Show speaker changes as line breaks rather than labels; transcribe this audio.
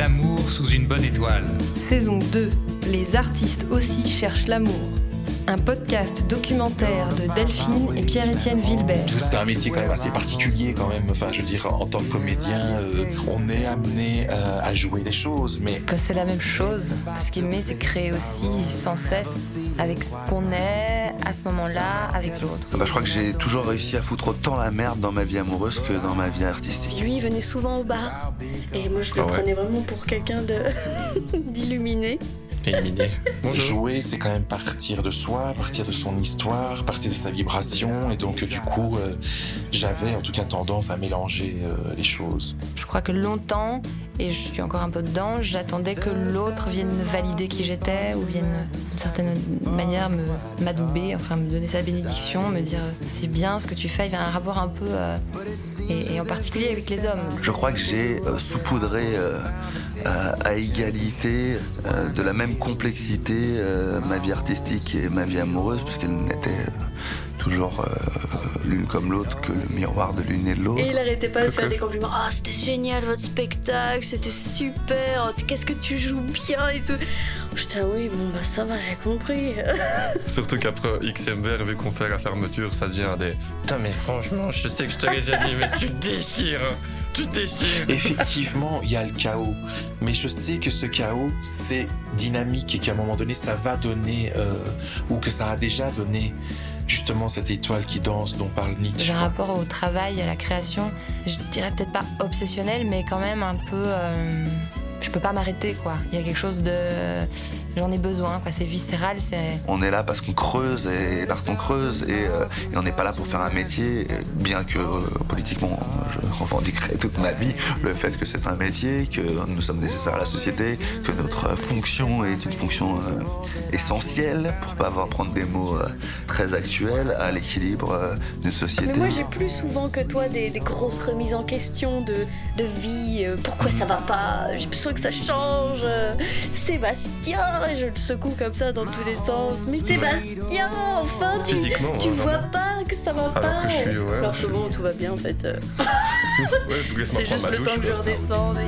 L'amour sous une bonne étoile.
Saison 2. Les artistes aussi cherchent l'amour. Un podcast documentaire de Delphine et Pierre-Étienne Vilbert.
C'est un métier quand même assez particulier quand même. Enfin, je veux dire, en tant que comédien, euh, on est amené euh, à jouer des choses, mais
Bah, c'est la même chose. Ce qui est c'est créer aussi sans cesse avec ce qu'on est moment-là, avec l'autre.
Bah, je crois que j'ai toujours réussi à foutre autant la merde dans ma vie amoureuse que dans ma vie artistique.
Lui, il venait souvent au bar. Et moi, je le
Ah ouais.
prenais vraiment pour quelqu'un de d'illuminé.
Éliminé.
jouer, c'est quand même partir de soi, partir de son histoire, partir de sa vibration. Et donc, du coup, euh, j'avais en tout cas tendance à mélanger euh, les choses.
Je crois que longtemps, et je suis encore un peu dedans, j'attendais que l'autre vienne valider qui j'étais ou vienne d'une certaine manière me m'adouber, enfin me donner sa bénédiction, me dire euh, c'est bien ce que tu fais. Il y a un rapport un peu, euh, et, en particulier avec les hommes.
Je crois que j'ai euh, euh, à égalité, de la même complexité, ma vie artistique et ma vie amoureuse, puisqu'elles n'étaient euh, toujours l'une comme l'autre que le miroir de l'une et de l'autre.
Et il arrêtait pas de faire des compliments. Ah, c'était génial votre spectacle, c'était super. Oh, Qu'est-ce que tu joues bien et tout. Putain, oui, bon, bah ça va, j'ai compris.
Surtout qu'après XMVR, vu qu'on fait la fermeture, ça devient des. Putain, mais franchement, je sais que je te l'ai déjà dit, mais tu te déchires Tu te déchires
Effectivement, il y a le chaos. Mais je sais que ce chaos, c'est dynamique et qu'à un moment donné, ça va donner, euh, ou que ça a déjà donné, justement, cette étoile qui danse dont parle Nietzsche.
J'ai un rapport au travail, à la création, je dirais peut-être pas obsessionnel, mais quand même un peu. euh, je peux pas m'arrêter, quoi. Il y a quelque chose de. J'en ai besoin, quoi. C'est viscéral, c'est.
On est là parce qu'on creuse et parce qu'on creuse et, euh, et on n'est pas là pour faire un métier, bien que euh, politiquement je revendiquerai toute ma vie le fait que c'est un métier, que nous sommes nécessaires à la société, que notre fonction est une fonction euh, essentielle, pour pas avoir prendre des mots euh, très actuels, à l'équilibre euh, d'une société.
Mais moi, j'ai plus souvent que toi des, des grosses remises en question de, de vie. euh, pourquoi ça va pas J'ai que ça change. Sébastien, et je le secoue comme ça dans tous les sens. Mais Sébastien, enfin, tu, tu
hein,
vois pas que ça va pas.
Alors que je suis- ouais,
Alors que bon, tout va bien en fait.
Ouais,
C'est juste
ma
le
douche.
temps que je redescende.